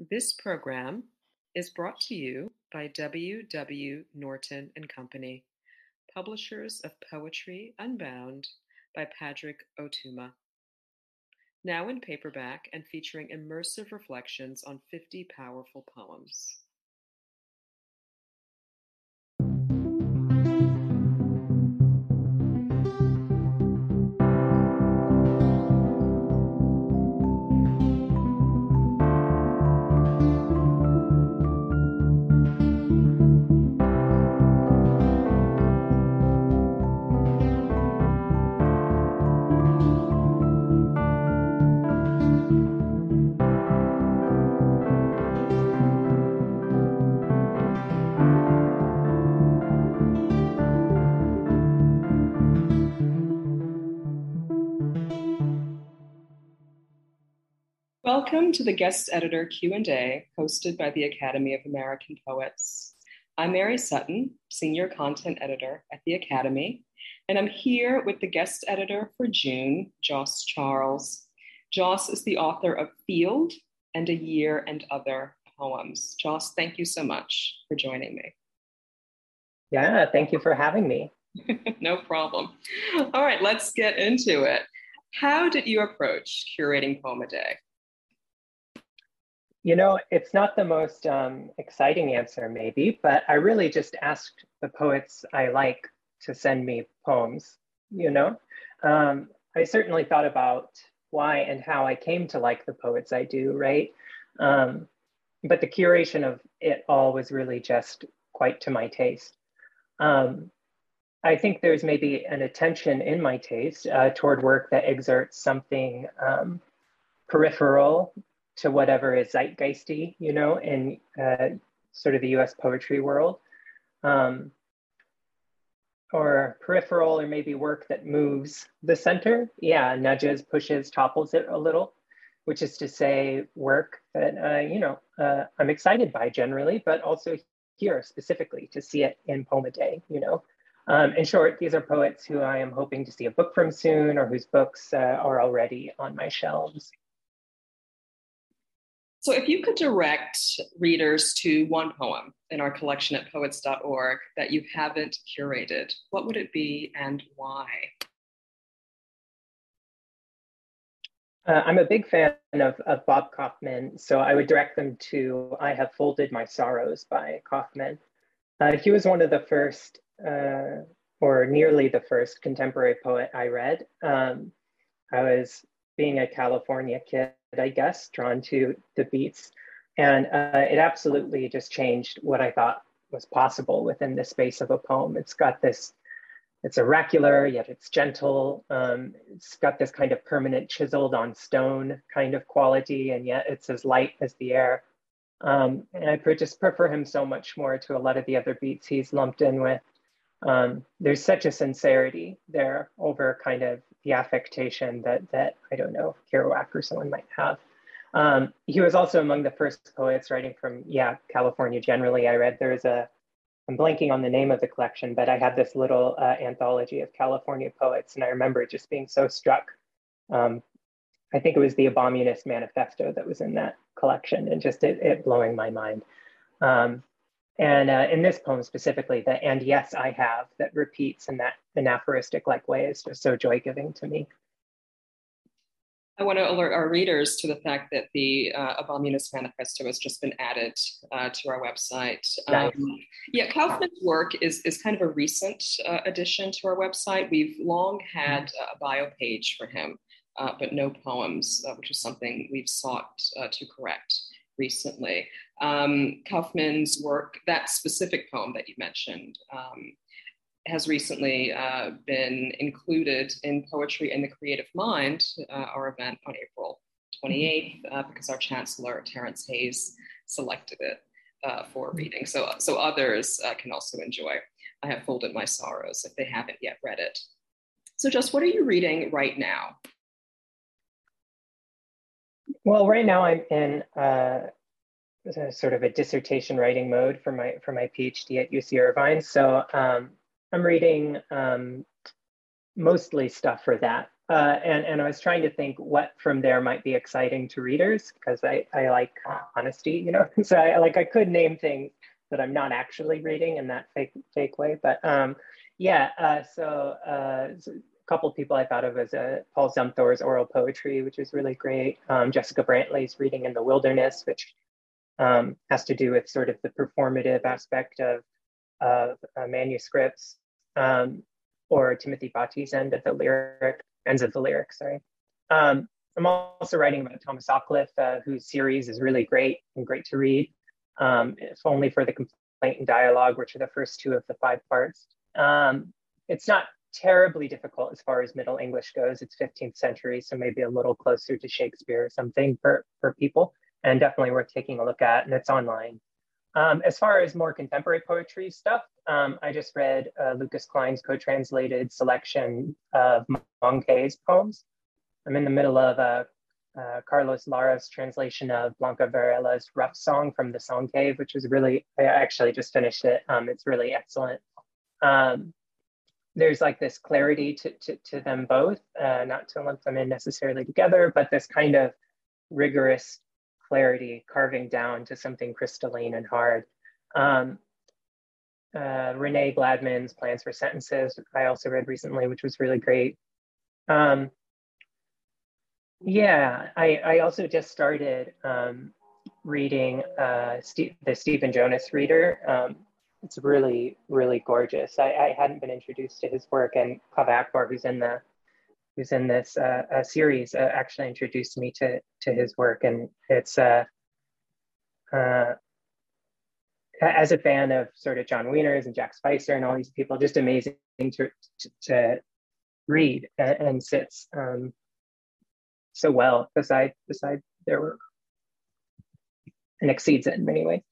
This program is brought to you by W. W. Norton and Company, publishers of Poetry Unbound by Padraig Ó Tuama. Now in paperback and featuring immersive reflections on 50 powerful poems. Welcome to the guest editor Q&A hosted by the Academy of American Poets. I'm Mary Sutton, senior content editor at the Academy, and I'm here with the guest editor for June, Joss Charles. Joss is the author of Field and A Year and Other Poems. Joss, thank you so much for joining me. Yeah, thank you for having me. no problem. All right, let's get into it. How did you approach curating Poem a Day? You know, it's not the most um, exciting answer, maybe, but I really just asked the poets I like to send me poems, you know? Um, I certainly thought about why and how I came to like the poets I do, right? Um, but the curation of it all was really just quite to my taste. Um, I think there's maybe an attention in my taste uh, toward work that exerts something um, peripheral to whatever is zeitgeisty, you know, in uh, sort of the US poetry world. Um, or peripheral, or maybe work that moves the center. Yeah, nudges, pushes, topples it a little, which is to say, work that, uh, you know, uh, I'm excited by generally, but also here specifically to see it in Poem a Day, you know. Um, in short, these are poets who I am hoping to see a book from soon or whose books uh, are already on my shelves. So, if you could direct readers to one poem in our collection at poets.org that you haven't curated, what would it be and why? Uh, I'm a big fan of, of Bob Kaufman, so I would direct them to I Have Folded My Sorrows by Kaufman. Uh, he was one of the first, uh, or nearly the first, contemporary poet I read. Um, I was being a California kid I guess, drawn to the beats. And uh, it absolutely just changed what I thought was possible within the space of a poem. It's got this, it's oracular, yet it's gentle. Um, it's got this kind of permanent chiseled on stone kind of quality, and yet it's as light as the air. Um, and I just prefer him so much more to a lot of the other beats he's lumped in with. Um, there's such a sincerity there over kind of the affectation that that I don't know Kerouac or someone might have. Um, he was also among the first poets writing from yeah California generally. I read there's a I'm blanking on the name of the collection, but I had this little uh, anthology of California poets, and I remember just being so struck. Um, I think it was the Abomunist Manifesto that was in that collection, and just it, it blowing my mind. Um, and uh, in this poem specifically, the and yes, I have that repeats in that anaphoristic like way is just so joy giving to me. I want to alert our readers to the fact that the uh, Abomunist Manifesto has just been added uh, to our website. Nice. Um, yeah, Kaufman's work is, is kind of a recent uh, addition to our website. We've long had a bio page for him, uh, but no poems, uh, which is something we've sought uh, to correct recently. Um, Kaufman's work, that specific poem that you mentioned, um, has recently uh, been included in Poetry in the Creative Mind, uh, our event on April 28th, uh, because our Chancellor, Terrence Hayes, selected it uh, for reading. So, so others uh, can also enjoy. I have folded my sorrows if they haven't yet read it. So, just what are you reading right now? Well, right now I'm in uh, sort of a dissertation writing mode for my for my PhD at UC Irvine. So um, I'm reading um, mostly stuff for that uh, and, and I was trying to think what from there might be exciting to readers because I, I like honesty, you know. so I like I could name things that I'm not actually reading in that fake fake way. But um, yeah, uh, so, uh, so couple people I thought of as uh, Paul Zumthor's oral poetry, which is really great. Um, Jessica Brantley's Reading in the Wilderness, which um, has to do with sort of the performative aspect of, of uh, manuscripts, um, or Timothy Bahti's end of the lyric, ends of the lyric, sorry. Um, I'm also writing about Thomas Hoccleve, uh, whose series is really great and great to read, um, if only for the complaint and dialogue, which are the first two of the five parts. Um, it's not terribly difficult as far as Middle English goes. It's 15th century, so maybe a little closer to Shakespeare or something for, for people and definitely worth taking a look at, and it's online. Um, as far as more contemporary poetry stuff, um, I just read uh, Lucas Klein's co-translated selection of Mang Ke's poems. I'm in the middle of uh, uh, Carlos Lara's translation of Blanca Varela's Rough Song from the Song Cave, which was really, I actually just finished it. Um, it's really excellent. Um, there's like this clarity to, to, to them both, uh, not to lump them in necessarily together, but this kind of rigorous clarity, carving down to something crystalline and hard. Um, uh, Renee Gladman's Plans for Sentences, I also read recently, which was really great. Um, yeah, I, I also just started um, reading uh, Steve, the Stephen Jonas Reader. Um, it's really, really gorgeous. I, I, hadn't been introduced to his work, and Kaveh Akbar, who's in the who's in this uh, uh, series, uh, actually introduced me to to his work, and it's uh, uh, as a fan of sort of John Wieners and Jack Spicer and all these people, just amazing to to, to read and, and sits um, so well beside beside their work and exceeds it in many ways.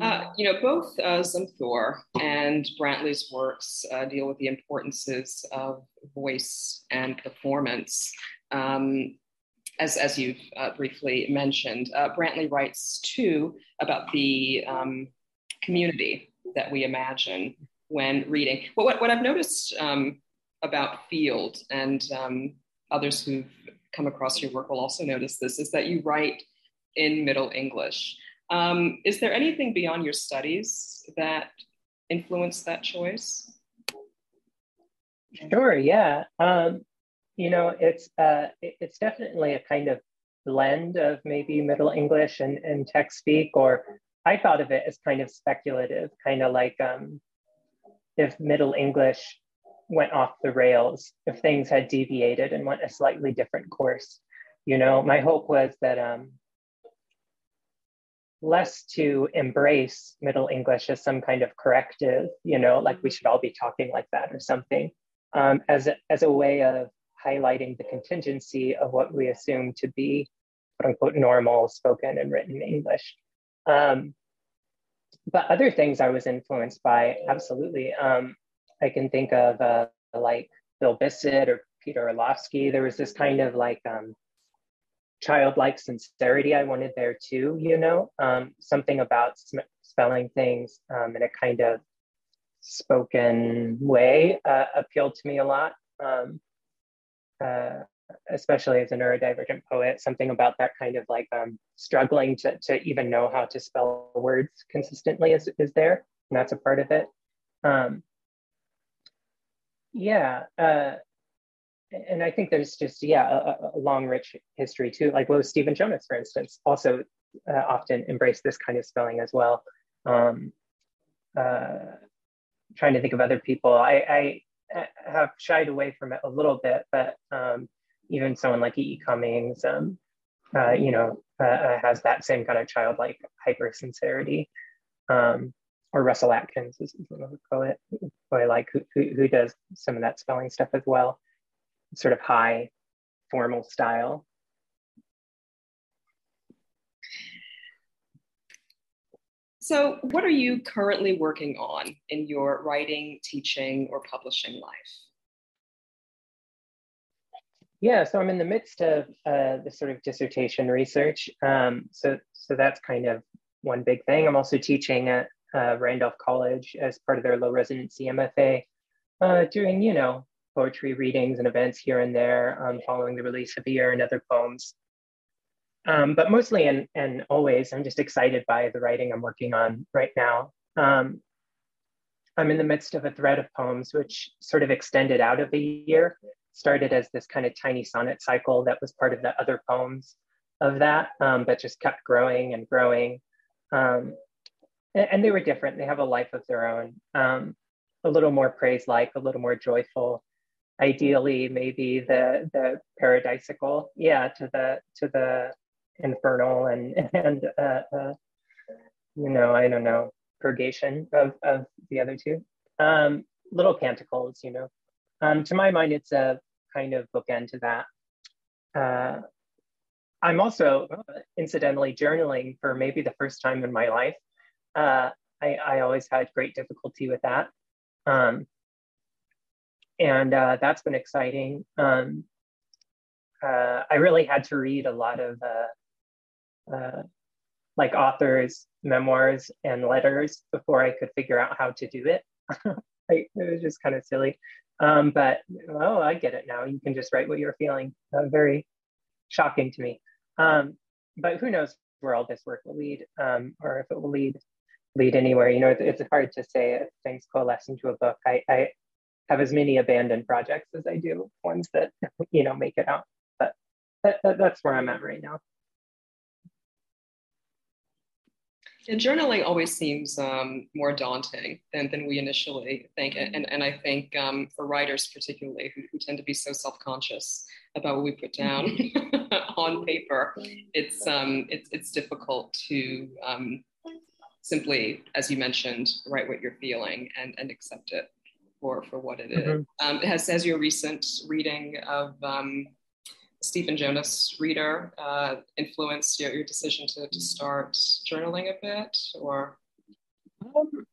Uh, you know, both uh, Zumthor and Brantley's works uh, deal with the importances of voice and performance. Um, as, as you've uh, briefly mentioned, uh, Brantley writes too about the um, community that we imagine when reading. Well, what, what I've noticed um, about Field and um, others who've come across your work will also notice this is that you write in Middle English. Um, is there anything beyond your studies that influenced that choice? Sure. Yeah. Um, you know, it's uh, it's definitely a kind of blend of maybe Middle English and, and text speak, or I thought of it as kind of speculative, kind of like um, if Middle English went off the rails, if things had deviated and went a slightly different course. You know, my hope was that um, less to embrace Middle English as some kind of corrective, you know, like we should all be talking like that or something, um, as, a, as a way of highlighting the contingency of what we assume to be quote unquote normal spoken and written English. Um, but other things I was influenced by, absolutely. Um, I can think of uh, like Bill Bissett or Peter Orlovsky. There was this kind of like um, childlike sincerity I wanted there too, you know, um, something about sm- spelling things um, in a kind of spoken way uh, appealed to me a lot, um, uh, especially as a neurodivergent poet. Something about that kind of like um, struggling to, to even know how to spell words consistently is, is there, and that's a part of it. Um, yeah, uh, and I think there's just yeah a, a, long, rich history too. Like well, Stephen Jonas, for instance, also uh, often embraced this kind of spelling as well. Um, uh, trying to think of other people, I, I, have shied away from it a little bit, but um, even someone like E. Cummings, um, uh, you know, uh, uh, has that same kind of childlike hyper sincerity. Um, or Russell Atkins is another poet I like who, who, who does some of that spelling stuff as well sort of high formal style. So, what are you currently working on in your writing, teaching, or publishing life? Yeah, so I'm in the midst of uh, the sort of dissertation research. Um, so, so that's kind of one big thing. I'm also teaching at uh, Randolph College as part of their low residency MFA, uh, doing, you know, poetry readings and events here and there um, following the release of year and other poems. Um, but mostly and, and always, I'm just excited by the writing I'm working on right now. Um, I'm in the midst of a thread of poems which sort of extended out of the year, started as this kind of tiny sonnet cycle that was part of the other poems of that, um, but just kept growing and growing. Um, and, and, they were different. They have a life of their own, um, a little more praise-like, a little more joyful. Ideally, maybe the the paradisical, yeah, to the to the infernal and and uh, uh, you know, I don't know, purgation of of the other two. Um, little canticles, you know. Um, to my mind, it's a kind of bookend to that. Uh, I'm also uh, incidentally journaling for maybe the first time in my life. Uh, I, I, always had great difficulty with that. Um, and uh, that's been exciting. Um, uh, I really had to read a lot of uh, uh, like authors' memoirs and letters before I could figure out how to do it. it was just kind of silly. Um, but oh, I get it now. You can just write what you're feeling. very shocking to me. Um, but who knows where all this work will lead, um, or if it will lead lead anywhere. You know, it's, it's hard to say if things coalesce into a book. I, I have as many abandoned projects as I do ones that you know make it out. But that, that, that's where I'm at right now. And journaling always seems um, more daunting than, than we initially think. And, and I think um, for writers, particularly, who, who, tend to be so self conscious about what we put down on paper, it's, um, it's, it's difficult to um, simply, as you mentioned, write what you're feeling and, and accept it for, for what it is. Mm-hmm. Um, has, has your recent reading of um, Stephen Jonas reader uh, influenced your, your decision to, to start journaling a bit or? Um,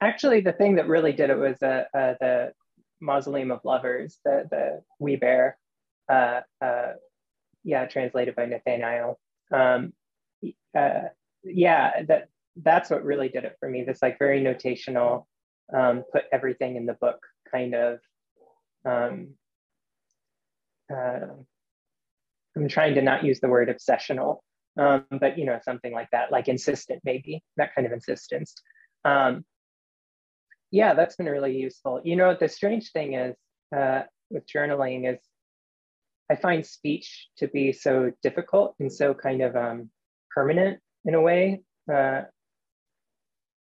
actually, the thing that really did it was uh, uh, the Mausoleum of Lovers, the, the Guibert, uh, uh, yeah, translated by Nathanaël. Um, uh, yeah, that that's what really did it for me. This like very notational, um, put everything in the book kind of um, uh, I'm trying to not use the word obsessional, um, but you know, something like that, like insistent, maybe that kind of insistence. Um, yeah, that's been really useful. You know, the strange thing is uh, with journaling is I find speech to be so difficult and so kind of um, permanent in a way. Uh,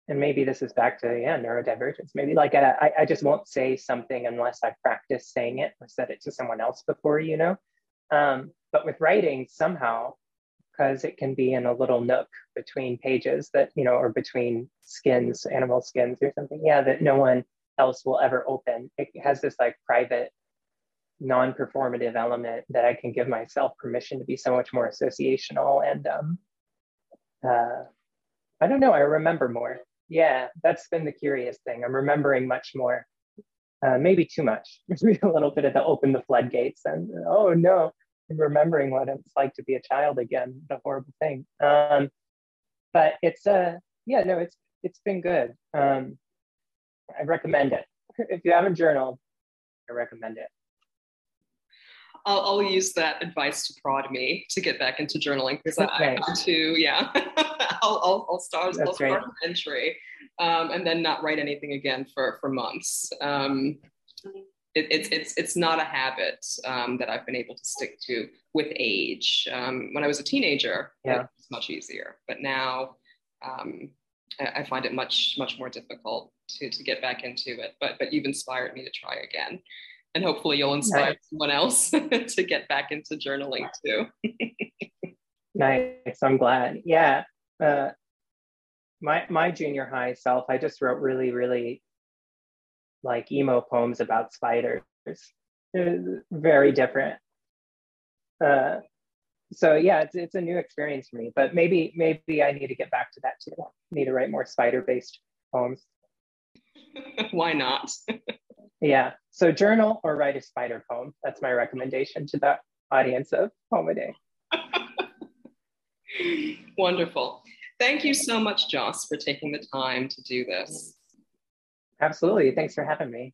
and maybe this is back to yeah neurodivergence maybe like I, I just won't say something unless i practice saying it or said it to someone else before you know um, but with writing, somehow, because it can be in a little nook between pages that, you know, or between skins, animal skins or something, yeah, that no one else will ever open. It has this like private, non performative element that I can give myself permission to be so much more associational. And um, uh, I don't know, I remember more. Yeah, that's been the curious thing. I'm remembering much more. Uh, maybe too much. There's a little bit of the open the floodgates and oh no, remembering what it's like to be a child again, the horrible thing. Um, but it's uh yeah, no, it's it's been good. Um, I recommend it. if you haven't journaled, I recommend it. I'll, I'll, use that advice to prod me to get back into journaling because I, I to yeah I'll, I'll, I'll, start I'll start an entry um, and then not write anything again for for months. Um, it, it's it's it's not a habit um, that I've been able to stick to with age. Um, when I was a teenager, yeah. it was much easier, but now um, I, I, find it much much more difficult to to get back into it. But but you've inspired me to try again, and hopefully you'll inspire nice. someone else to get back into journaling too. nice, I'm glad. Yeah. Uh, my my junior high self, I just wrote really really like emo poems about spiders. very different. Uh, so yeah, it's, it's a new experience for me, but maybe maybe I need to get back to that too. need to write more spider-based poems. Why not? Yeah. So journal or write a spider poem. That's my recommendation to the audience of Poem a Day. Wonderful. Thank you so much, Joss, for taking the time to do this. Absolutely. Thanks for having me.